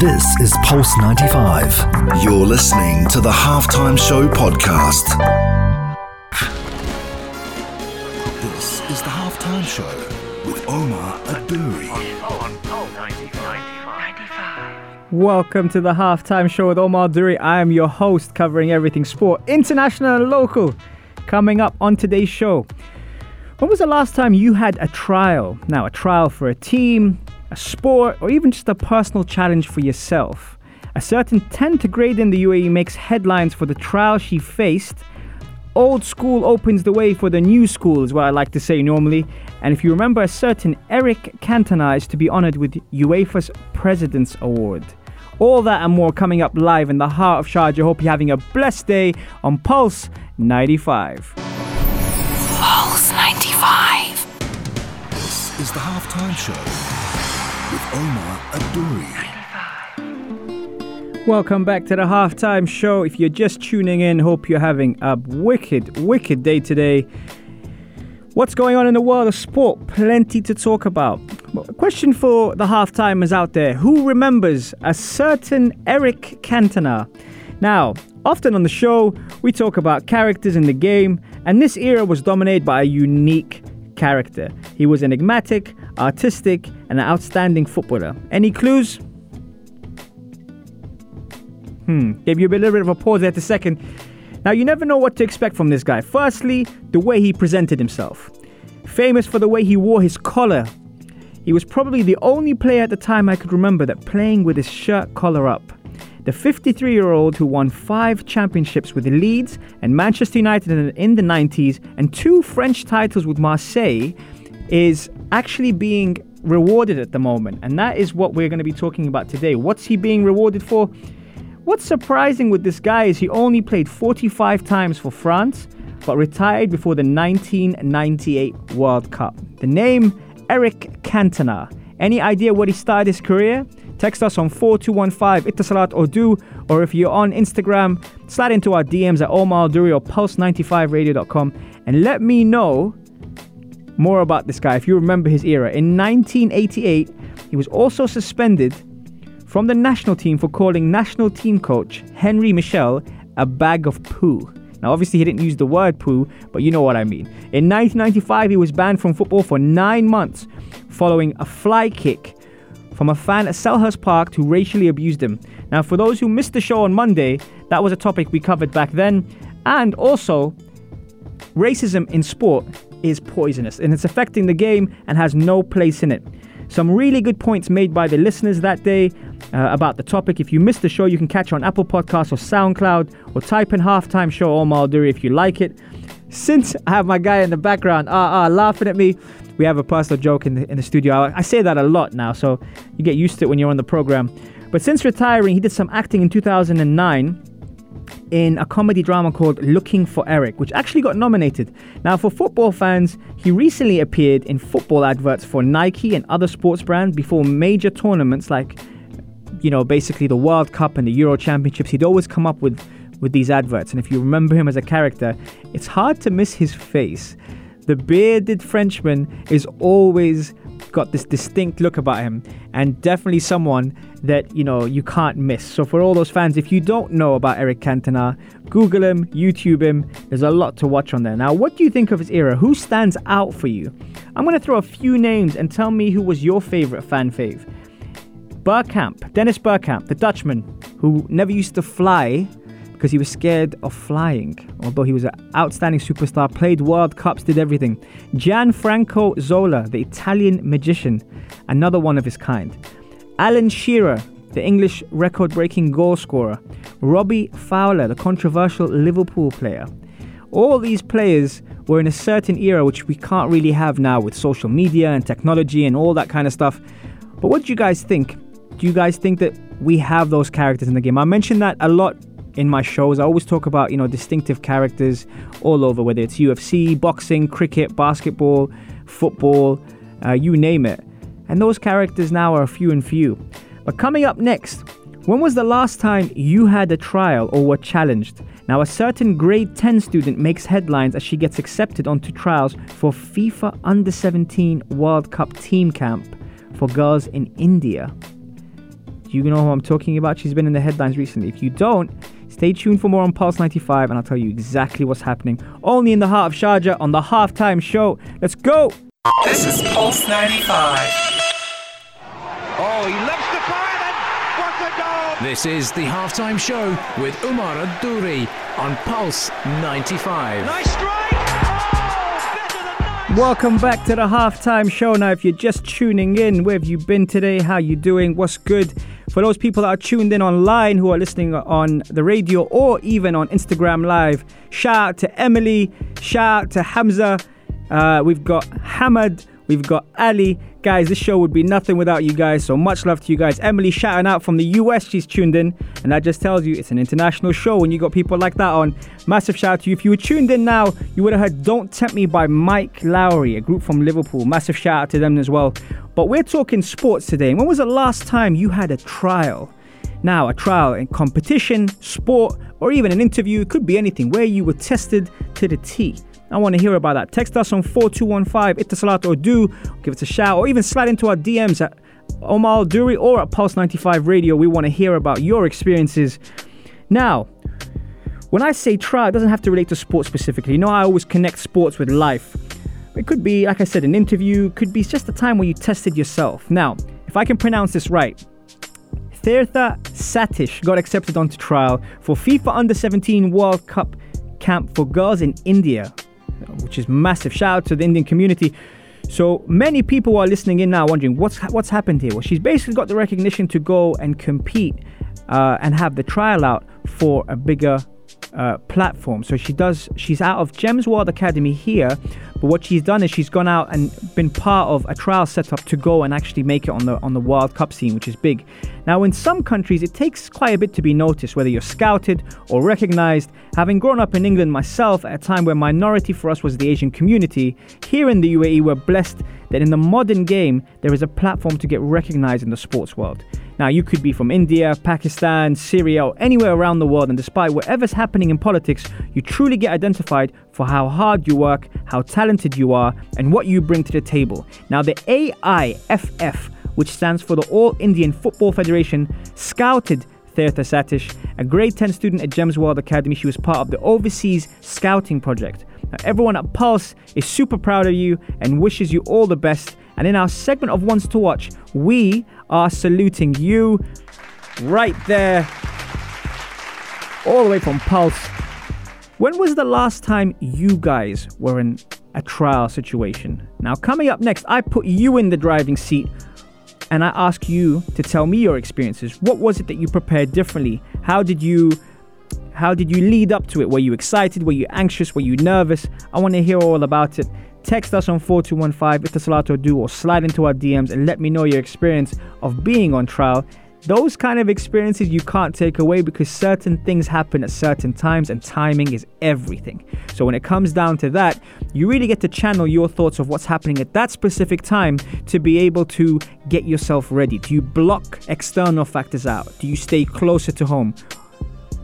This is Pulse 95. You're listening to the Halftime Show podcast. This is the Halftime Show with Omar Adouri. Welcome to the halftime show with Omar Duri. I am your host covering everything sport, international and local. Coming up on today's show. When was the last time you had a trial? Now, a trial for a team, a sport, or even just a personal challenge for yourself. A certain 10 to grade in the UAE makes headlines for the trial she faced. Old school opens the way for the new school, is what I like to say normally. And if you remember, a certain Eric Cantona is to be honored with UEFA's President's Award. All that and more coming up live in the heart of Sharjah. Hope you're having a blessed day on Pulse 95. Pulse 95. This is the Halftime Show with Omar Adouri. Welcome back to the halftime show. If you're just tuning in, hope you're having a wicked, wicked day today. What's going on in the world of sport? Plenty to talk about. Question for the halftimers out there Who remembers a certain Eric Cantona? Now, often on the show, we talk about characters in the game, and this era was dominated by a unique character. He was enigmatic, artistic, and an outstanding footballer. Any clues? Hmm, gave you a little bit of a pause there at a second. Now, you never know what to expect from this guy. Firstly, the way he presented himself. Famous for the way he wore his collar. He was probably the only player at the time I could remember that playing with his shirt collar up. The 53 year old who won five championships with Leeds and Manchester United in the 90s and two French titles with Marseille is actually being rewarded at the moment. And that is what we're going to be talking about today. What's he being rewarded for? What's surprising with this guy is he only played 45 times for France, but retired before the 1998 World Cup. The name Eric Cantona. Any idea what he started his career? Text us on 4215 Etisalat Odu, or if you're on Instagram, slide into our DMs at Omar Duri or Pulse95Radio.com and let me know more about this guy if you remember his era. In 1988, he was also suspended from the national team for calling national team coach Henri Michel a bag of poo. Now, obviously, he didn't use the word poo, but you know what I mean. In 1995, he was banned from football for nine months following a fly kick from a fan at Selhurst Park who racially abused him. Now, for those who missed the show on Monday, that was a topic we covered back then. And also, racism in sport is poisonous and it's affecting the game and has no place in it. Some really good points made by the listeners that day uh, about the topic. If you missed the show, you can catch on Apple Podcasts or SoundCloud or type in halftime show Omar Duri if you like it. Since I have my guy in the background, ah, uh, laughing at me, we have a personal joke in the, in the studio. I, I say that a lot now, so you get used to it when you're on the program. But since retiring, he did some acting in 2009 in a comedy drama called Looking for Eric, which actually got nominated. Now, for football fans, he recently appeared in football adverts for Nike and other sports brands before major tournaments like, you know, basically the World Cup and the Euro Championships. He'd always come up with, with these adverts. And if you remember him as a character, it's hard to miss his face. The bearded Frenchman is always got this distinct look about him and definitely someone that you know you can't miss. So for all those fans if you don't know about eric cantona google him youtube him. There's a lot to watch on there. Now what do you think of his era? Who stands out for you? I'm going to throw a few names and tell me who was your favorite fan fave. Bergkamp, Dennis Bergkamp, the Dutchman, who never used to fly because he was scared of flying. Although he was an outstanding superstar, played World Cups, did everything. Gianfranco Zola, the Italian magician, another one of his kind. Alan Shearer, the English record breaking goal scorer. Robbie Fowler, the controversial Liverpool player. All these players were in a certain era which we can't really have now with social media and technology and all that kind of stuff. But what do you guys think? Do you guys think that we have those characters in the game? I mentioned that a lot in my shows. I always talk about, you know, distinctive characters all over, whether it's UFC, boxing, cricket, basketball, football, uh, you name it. And those characters now are few and few. But coming up next, when was the last time you had a trial or were challenged? Now, a certain grade 10 student makes headlines as she gets accepted onto trials for FIFA Under 17 World Cup team camp for girls in India. Do you know who I'm talking about? She's been in the headlines recently. If you don't, stay tuned for more on Pulse 95 and I'll tell you exactly what's happening. Only in the heart of Sharjah on the halftime show. Let's go! This is Pulse 95. Oh, he lifts the fire and what a goal! This is the halftime show with Umar Adouri on Pulse 95. Nice strike! Oh, better than nice! Welcome back to the halftime show. Now, if you're just tuning in, where have you been today? How you doing? What's good? For those people that are tuned in online who are listening on the radio or even on Instagram Live, shout out to Emily, shout out to Hamza. Uh, we've got Hamad, we've got Ali. Guys, this show would be nothing without you guys. So much love to you guys. Emily shouting out from the US, she's tuned in. And that just tells you it's an international show when you got people like that on. Massive shout out to you. If you were tuned in now, you would have heard Don't Tempt Me by Mic Lowry, a group from Liverpool. Massive shout out to them as well. But we're talking sports today. When was the last time you had a trial? Now, a trial in competition, sport, or even an interview, could be anything, where you were tested to the T. I want to hear about that. Text us on 4215 Etisalat or do, give us a shout, or even slide into our DMs at Omar Duri or at Pulse 95 Radio. We want to hear about your experiences. Now, when I say trial, it doesn't have to relate to sports specifically. You know, I always connect sports with life. It could be, like I said, an interview, could be just a time where you tested yourself. Now, if I can pronounce this right, Tirtha Satish got accepted onto trial for FIFA Under 17 World Cup camp for girls in India, which is massive. Shout out to the Indian community. So many people are listening in now wondering what's what's happened here. Well, she's basically got the recognition to go and compete uh, and have the trial out for a bigger uh, platform. So she does. She's out of Gems World Academy here, but what she's done is she's gone out and been part of a trial setup to go and actually make it on the on the World Cup scene, which is big. Now, in some countries, it takes quite a bit to be noticed, whether you're scouted or recognized. Having grown up in England myself at a time where minority for us was the Asian community, here in the UAE, we're blessed that in the modern game there is a platform to get recognized in the sports world. Now, you could be from India, Pakistan, Syria, or anywhere around the world, and despite whatever's happening in politics, you truly get identified for how hard you work, how talented you are, and what you bring to the table. Now, the AIFF, which stands for the All Indian Football Federation, scouted Tirtha Satish, a grade 10 student at Gems World Academy. She was part of the Overseas Scouting Project. Now, everyone at Pulse is super proud of you and wishes you all the best. And in our segment of Ones to Watch, we are saluting you right there, all the way from Pulse. When was the last time you guys were in a trial situation? Now, coming up next, I put you in the driving seat and I ask you to tell me your experiences. What was it that you prepared differently? How did you how did you lead up to it? Were you excited? Were you anxious? Were you nervous? I want to hear all about it. Text us on 4215 if the Salato do or slide into our DMs and let me know your experience of being on trial. Those kind of experiences you can't take away because certain things happen at certain times and timing is everything. So when it comes down to that, you really get to channel your thoughts of what's happening at that specific time to be able to get yourself ready. Do you block external factors out? Do you stay closer to home?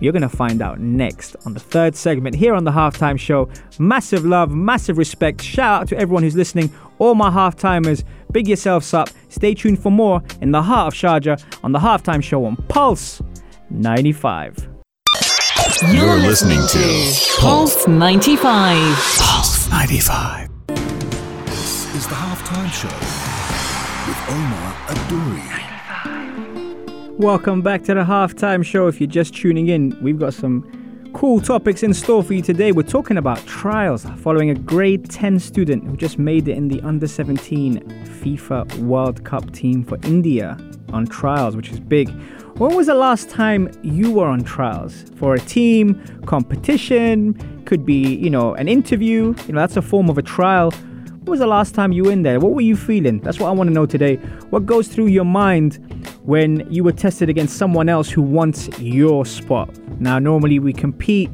You're going to find out next on the third segment here on the halftime show. Massive love, massive respect. Shout out to everyone who's listening, all my half timers. Big yourselves up. Stay tuned for more in the heart of Sharjah on the halftime show on Pulse 95. You're listening to Pulse 95. Pulse 95. This is the halftime show with Omar Adouri. Welcome back to the halftime show. If you're just tuning in, we've got some cool topics in store for you today. We're talking about trials following a grade 10 student who just made it in the under 17 FIFA World Cup team for India on trials, which is big. When was the last time you were on trials for a team, competition, could be, you know, an interview? You know, that's a form of a trial. When was the last time you were in there? What were you feeling? That's what I want to know today. What goes through your mind when you were tested against someone else who wants your spot? Now, normally we compete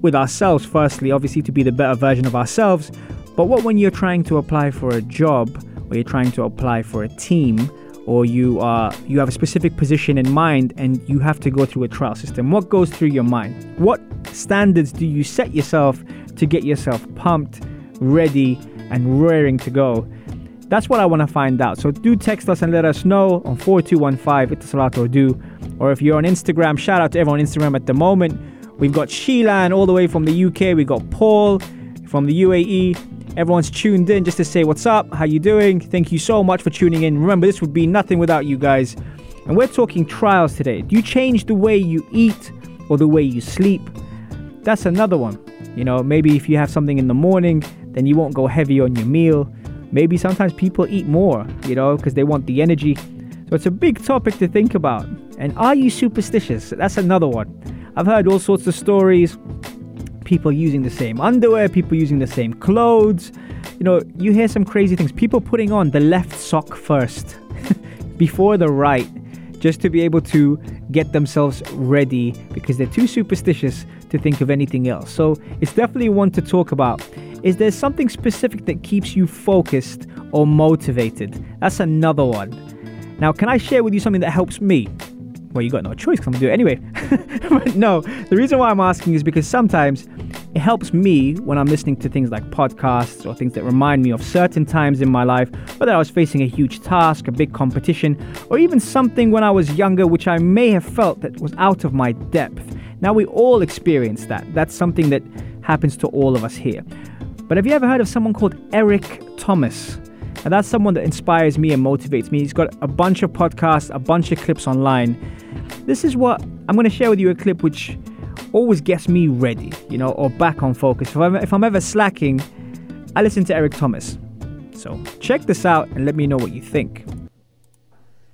with ourselves, firstly, obviously, to be the better version of ourselves. But what when you're trying to apply for a job, or you're trying to apply for a team, or you are you have a specific position in mind and you have to go through a trial system? What goes through your mind? What standards do you set yourself to get yourself pumped, ready, and raring to go? That's what I want to find out. So do text us and let us know on 4215 Itasalato do. Or if you're on Instagram, shout out to everyone on Instagram at the moment. We've got Sheilan all the way from the UK. We've got Paul from the UAE. Everyone's tuned in just to say what's up, how you doing. Thank you so much for tuning in. Remember, this would be nothing without you guys. And we're talking trials today. Do you change the way you eat or the way you sleep? That's another one. You know, maybe if you have something in the morning, then you won't go heavy on your meal. Maybe sometimes people eat more, you know, because they want the energy. So it's a big topic to think about. And are you superstitious? That's another one. I've heard all sorts of stories. People using the same underwear, people using the same clothes. You know, you hear some crazy things. People putting on the left sock first before the right just to be able to get themselves ready because they're too superstitious to think of anything else. So it's definitely one to talk about. Is there something specific that keeps you focused or motivated? That's another one. Now, can I share with you something that helps me? Well, you got no choice because I'm gonna do it anyway. no, the reason why I'm asking is because sometimes it helps me when I'm listening to things like podcasts or things that remind me of certain times in my life, whether I was facing a huge task, a big competition, or even something when I was younger which I may have felt that was out of my depth. Now, we all experience that. That's something that happens to all of us here. But have you ever heard of someone called Eric Thomas? And that's someone that inspires me and motivates me. He's got a bunch of podcasts, a bunch of clips online. This is what I'm going to share with you a clip which always gets me ready, you know, or back on focus. If I'm, if I'm ever slacking, I listen to Eric Thomas. So check this out and let me know what you think.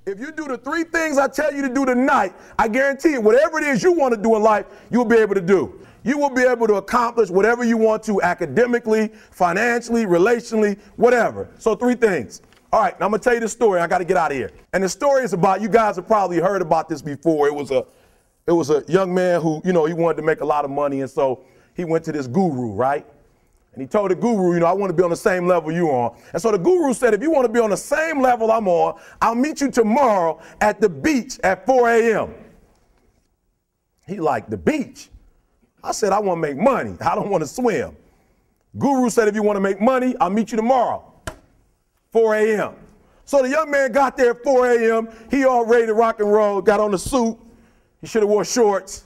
If you do the three things I tell you to do tonight, I guarantee you, whatever it is you want to do in life, you'll be able to do you will be able to accomplish whatever you want to academically, financially, relationally, whatever. So, three things. All right, now I'm gonna tell you the story. I got to get out of here. And the story is about you guys have probably heard about this before. It was a it was a young man who, you know, he wanted to make a lot of money, and so he went to this guru, right? And he told the guru, you know, I want to be on the same level you're on. And so the guru said, if you want to be on the same level I'm on, I'll meet you tomorrow at the beach at 4 a.m. He liked the beach. I said, I want to make money. I don't want to swim. Guru said, if you want to make money, I'll meet you tomorrow, 4 a.m. So the young man got there at 4 a.m. He all ready to rock and roll, got on the suit. He should have wore shorts.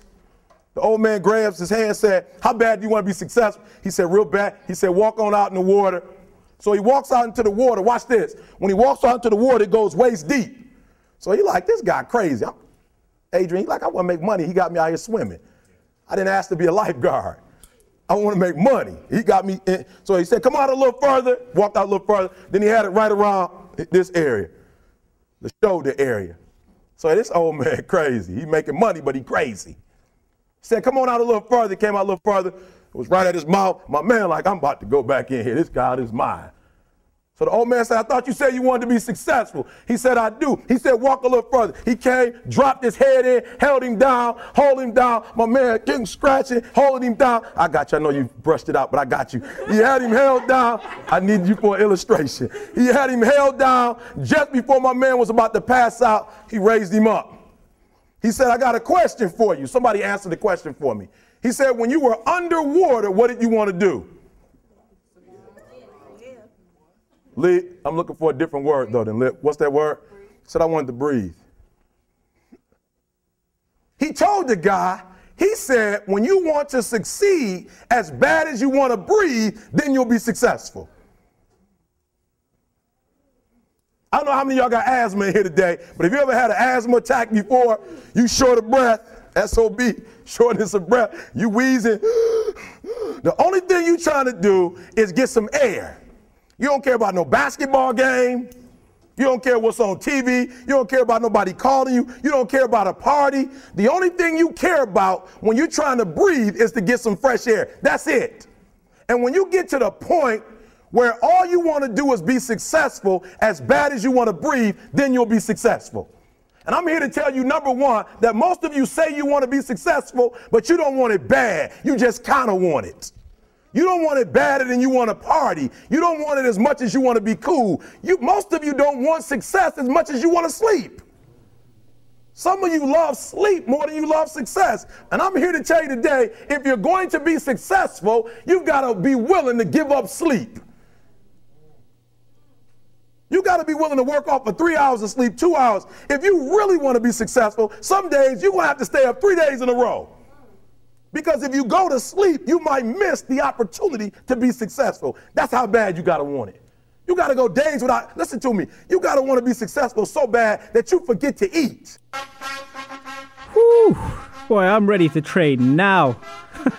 The old man grabs his hand and said, how bad do you want to be successful? He said, real bad. He said, walk on out in the water. So he walks out into the water. Watch this. When he walks out into the water, it goes waist deep. So he like, this guy crazy. I'm, Adrian, he like, I want to make money. He got me out here swimming. I didn't ask to be a lifeguard. I want to make money. He got me in. So he said, come out a little further, walked out a little further. Then he had it right around this area, the shoulder area. So this old man crazy. He making money, but he crazy. He said, come on out a little further. Came out a little further. It was right at his mouth. My man, like, I'm about to go back in here. This God is mine. So the old man said, I thought you said you wanted to be successful. He said, I do. He said, walk a little further. He came, dropped his head in, held him down, hold him down. My man getting scratching, holding him down. I got you. I know you brushed it out, but I got you. He had him held down. I need you for an illustration. He had him held down. Just before my man was about to pass out, he raised him up. He said, I got a question for you. Somebody answer the question for me. He said, when you were underwater, what did you want to do? Lee, I'm looking for a different word though than lip. What's that word? Said I wanted to breathe. He told the guy, he said, when you want to succeed as bad as you want to breathe, then you'll be successful. I don't know how many y'all got asthma in here today, but if you ever had an asthma attack before, you short of breath, SOB, shortness of breath, you wheezing. The only thing you trying to do is get some air. You don't care about no basketball game. You don't care what's on TV. You don't care about nobody calling you. You don't care about a party. The only thing you care about when you're trying to breathe is to get some fresh air. That's it. And when you get to the point where all you want to do is be successful as bad as you want to breathe, then you'll be successful. And I'm here to tell you, number one, that most of you say you want to be successful, but you don't want it bad. You just kind of want it. You don't want it badder than you want to party. You don't want it as much as you want to be cool. You, most of you don't want success as much as you want to sleep. Some of you love sleep more than you love success. And I'm here to tell you today if you're going to be successful, you've got to be willing to give up sleep. You got to be willing to work off for three hours of sleep, two hours. If you really want to be successful, some days you're going to have to stay up three days in a row. Because if you go to sleep, you might miss the opportunity to be successful. That's how bad you got to want it. You got to go days without, listen to me, you got to want to be successful so bad that you forget to eat. Whew. Boy, I'm ready to trade now.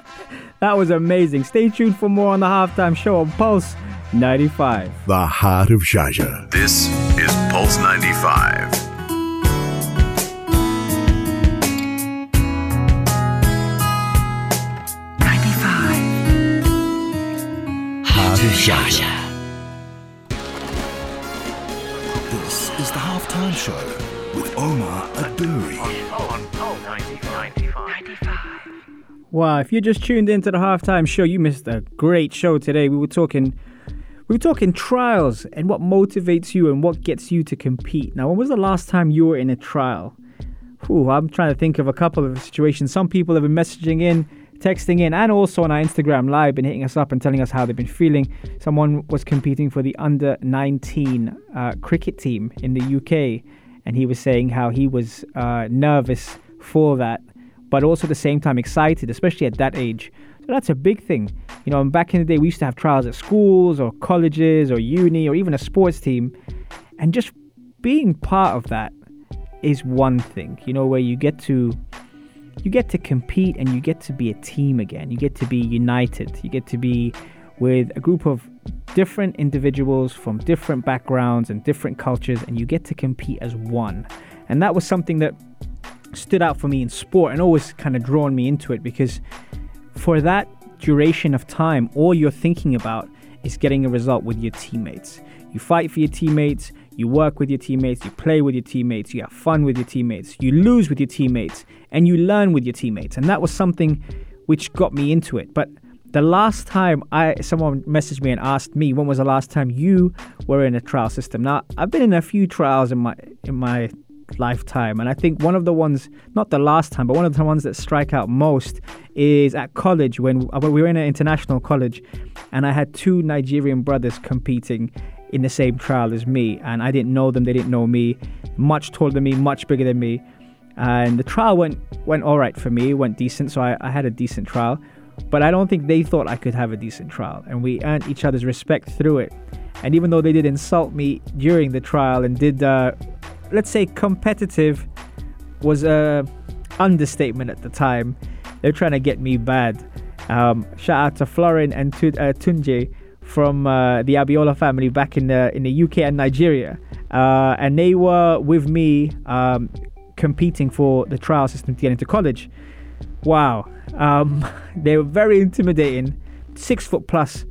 that was amazing. Stay tuned for more on the halftime show on Pulse 95. The heart of Sharjah. This is Pulse 95. Heart. This is the halftime show with Omar Aduri. Wow, if you just tuned into the halftime show, you missed a great show today. We were talking we were talking trials and what motivates you and what gets you to compete. Now, when was the last time you were in a trial? Whew, I'm trying to think of a couple of situations. Some people have been messaging in, texting in, and also on our Instagram live, been hitting us up and telling us how they've been feeling. Someone was competing for the under 19 uh, cricket team in the UK, and he was saying how he was uh, nervous for that, but also at the same time excited, especially at that age. So that's a big thing. You know, back in the day, we used to have trials at schools or colleges or uni or even a sports team. And just being part of that is one thing, you know, where you get to you get to compete and you get to be a team again. You get to be united. You get to be with a group of different individuals from different backgrounds and different cultures and you get to compete as one. And that was something that stood out for me in sport and always kind of drawn me into it because for that duration of time, all you're thinking about is getting a result with your teammates. You fight for your teammates, you work with your teammates, you play with your teammates, you have fun with your teammates, you lose with your teammates, and you learn with your teammates. And that was something which got me into it. But the last time I someone messaged me and asked me when was the last time you were in a trial system. Now I've been in a few trials in my in my lifetime. And I think one of the ones, not the last time, but one of the ones that strike out most is at college when, when we were in an international college and I had two Nigerian brothers competing in the same trial as me. And I didn't know them, they didn't know me, much taller than me, much bigger than me. And the trial went went all right for me, went decent, so I, I had a decent trial. But I don't think they thought I could have a decent trial. And we earned each other's respect through it. And even though they did insult me during the trial and did uh, let's say competitive was a understatement at the time. They're trying to get me bad. Um, shout out to Florin and tu- uh, Tunde from uh, the Abiola family back in the in the UK and Nigeria, uh, and they were with me um, competing for the trial system to get into college. Wow, um, they were very intimidating. Six foot plus,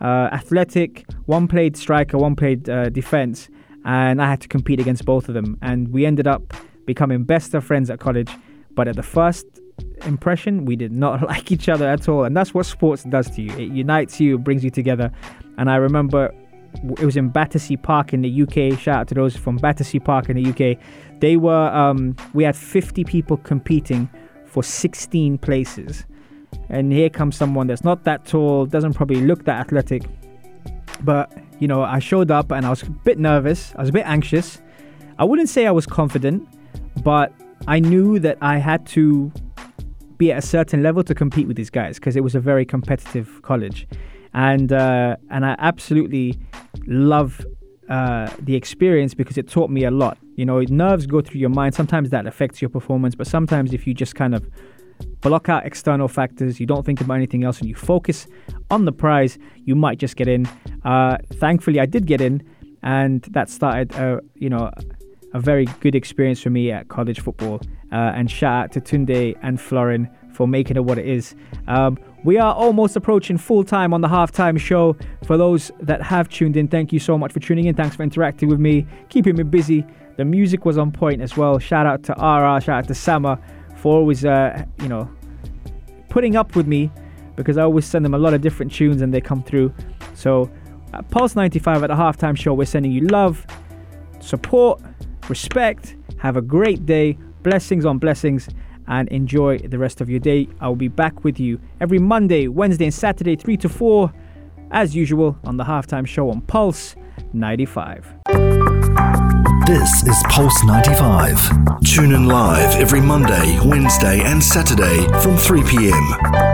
uh, athletic. One played striker, one played uh, defense, and I had to compete against both of them. And we ended up becoming best of friends at college. But at the first impression, we did not like each other at all. And that's what sports does to you it unites you, it brings you together. And I remember it was in Battersea Park in the UK. Shout out to those from Battersea Park in the UK. They were, um, we had 50 people competing for 16 places. And here comes someone that's not that tall, doesn't probably look that athletic, but you know, I showed up and I was a bit nervous. I was a bit anxious. I wouldn't say I was confident, but I knew that I had to be at a certain level to compete with these guys because it was a very competitive college, and uh, and I absolutely love uh, the experience because it taught me a lot. You know, nerves go through your mind. Sometimes that affects your performance, but sometimes if you just kind of block out external factors, you don't think about anything else, and you focus on the prize, you might just get in. Uh, thankfully, I did get in, and that started, a, you know, a very good experience for me at college football. Uh, and shout out to Tunde and Florin for making it what it is. Um, we are almost approaching full time on the halftime show. For those that have tuned in, thank you so much for tuning in. Thanks for interacting with me, keeping me busy. The music was on point as well. Shout out to RR, shout out to Sama for always, uh, you know, putting up with me because I always send them a lot of different tunes and they come through. So, at Pulse 95 at the halftime show, we're sending you love, support, respect, have a great day, blessings on blessings, and enjoy the rest of your day. I'll be back with you every Monday, Wednesday, and Saturday, 3 to 4, as usual, on the halftime show on Pulse 95. This is Pulse 95. Tune in live every Monday, Wednesday, and Saturday from 3 p.m.